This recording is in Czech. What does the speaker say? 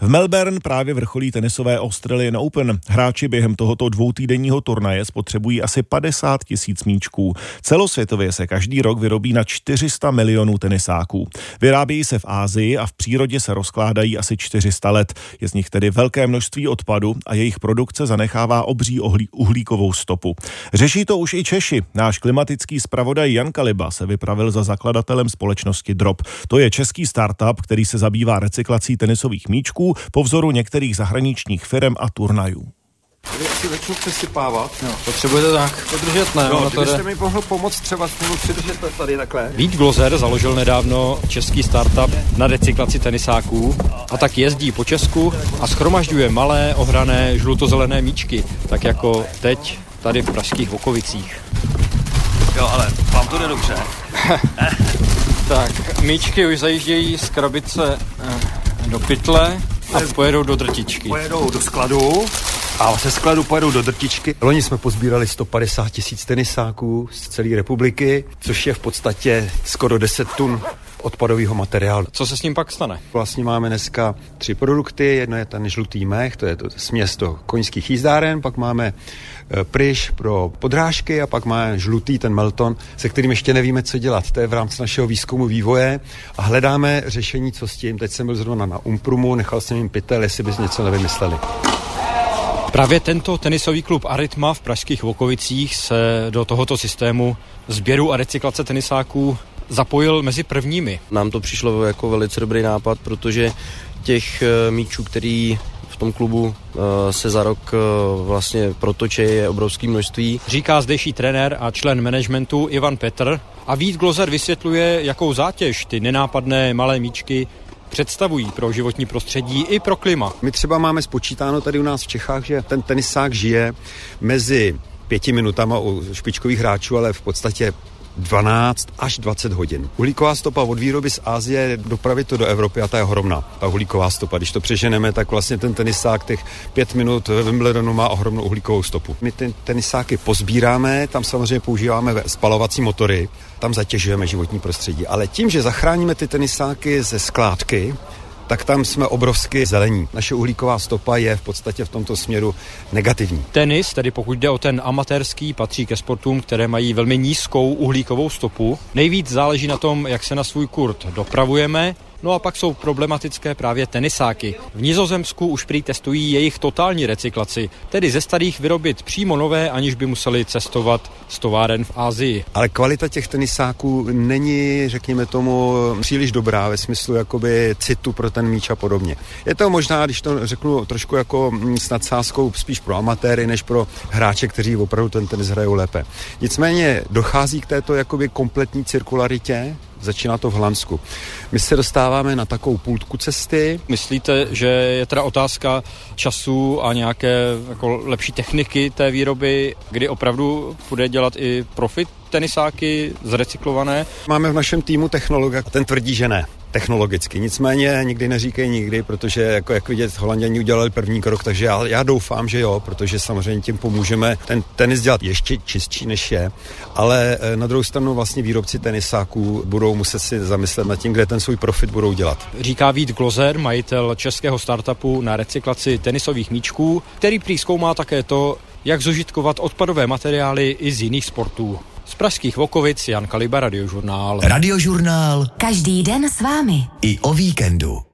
V Melbourne právě vrcholí tenisové Australian Open. Hráči během tohoto dvoutýdenního turnaje spotřebují asi 50 tisíc míčků. Celosvětově se každý rok vyrobí na 400 milionů tenisáků. Vyrábějí se v Ázii a v přírodě se rozkládají asi 400 let. Je z nich tedy velké množství odpadu a jejich produkce zanechává obří uhlíkovou stopu. Řeší to už i Češi. Náš klimatický zpravodaj Jan Kaliba se vypravil za zakladatelem společnosti Drop. To je český startup, který se zabývá recyklací tenisových míčků po vzoru některých zahraničních firm a turnajů. Si začnu přesypávat. No, potřebujete tak podržet, ne? No, kdybyste mi mohl pomoct třeba s tím přidržet tady takhle. Vít Glozer založil nedávno český startup na recyklaci tenisáků a tak jezdí po Česku a schromažďuje malé ohrané žlutozelené míčky, tak jako teď tady v pražských Vokovicích. Jo, ale vám to jde dobře. tak, míčky už zajíždějí z krabice eh, do pytle a pojedou do drtičky. Pojedou do skladu a se skladu pojedou do drtičky. Loni jsme pozbírali 150 tisíc tenisáků z celé republiky, což je v podstatě skoro 10 tun odpadového materiálu. Co se s ním pak stane? Vlastně máme dneska tři produkty. Jedno je ten žlutý mech, to je to směs do koňských jízdáren, pak máme e, pryš pro podrážky a pak máme žlutý ten Melton, se kterým ještě nevíme, co dělat. To je v rámci našeho výzkumu vývoje a hledáme řešení, co s tím. Teď jsem byl zrovna na Umprumu, nechal jsem jim pytel, jestli bys něco nevymysleli. Právě tento tenisový klub Aritma v pražských Vokovicích se do tohoto systému sběru a recyklace tenisáků zapojil mezi prvními. Nám to přišlo jako velice dobrý nápad, protože těch eh, míčů, který v tom klubu eh, se za rok eh, vlastně protočí je obrovské množství. Říká zdejší trenér a člen managementu Ivan Petr a Vít Glozer vysvětluje, jakou zátěž ty nenápadné malé míčky představují pro životní prostředí i pro klima. My třeba máme spočítáno tady u nás v Čechách, že ten tenisák žije mezi pěti minutama u špičkových hráčů, ale v podstatě 12 až 20 hodin. Uhlíková stopa od výroby z Ázie dopravit to do Evropy a ta je ohromná. Ta uhlíková stopa, když to přeženeme, tak vlastně ten tenisák těch pět minut ve Wimbledonu má ohromnou uhlíkovou stopu. My ty tenisáky pozbíráme, tam samozřejmě používáme spalovací motory, tam zatěžujeme životní prostředí. Ale tím, že zachráníme ty tenisáky ze skládky, tak tam jsme obrovsky zelení. Naše uhlíková stopa je v podstatě v tomto směru negativní. Tenis, tedy pokud jde o ten amatérský, patří ke sportům, které mají velmi nízkou uhlíkovou stopu. Nejvíc záleží na tom, jak se na svůj kurt dopravujeme, No a pak jsou problematické právě tenisáky. V Nizozemsku už prý testují jejich totální recyklaci, tedy ze starých vyrobit přímo nové, aniž by museli cestovat z továren v Ázii. Ale kvalita těch tenisáků není, řekněme tomu, příliš dobrá ve smyslu jakoby citu pro ten míč a podobně. Je to možná, když to řeknu trošku jako mm, s nadsázkou, spíš pro amatéry, než pro hráče, kteří opravdu ten tenis hrajou lépe. Nicméně dochází k této jakoby kompletní cirkularitě, Začíná to v Hlansku. My se dostáváme na takovou půlku cesty. Myslíte, že je teda otázka času a nějaké jako lepší techniky té výroby, kdy opravdu bude dělat i profit tenisáky zrecyklované? Máme v našem týmu technologa, ten tvrdí, že ne technologicky. Nicméně nikdy neříkej nikdy, protože jako jak vidět, Holanděni udělali první krok, takže já, já doufám, že jo, protože samozřejmě tím pomůžeme ten tenis dělat ještě čistší, než je, ale eh, na druhou stranu vlastně výrobci tenisáků budou muset si zamyslet nad tím, kde ten svůj profit budou dělat. Říká Vít Glozer, majitel českého startupu na recyklaci tenisových míčků, který prý zkoumá také to, jak zužitkovat odpadové materiály i z jiných sportů. Z pražských Vokovic Jan Kaliba, Radiožurnál. Radiožurnál. Každý den s vámi. I o víkendu.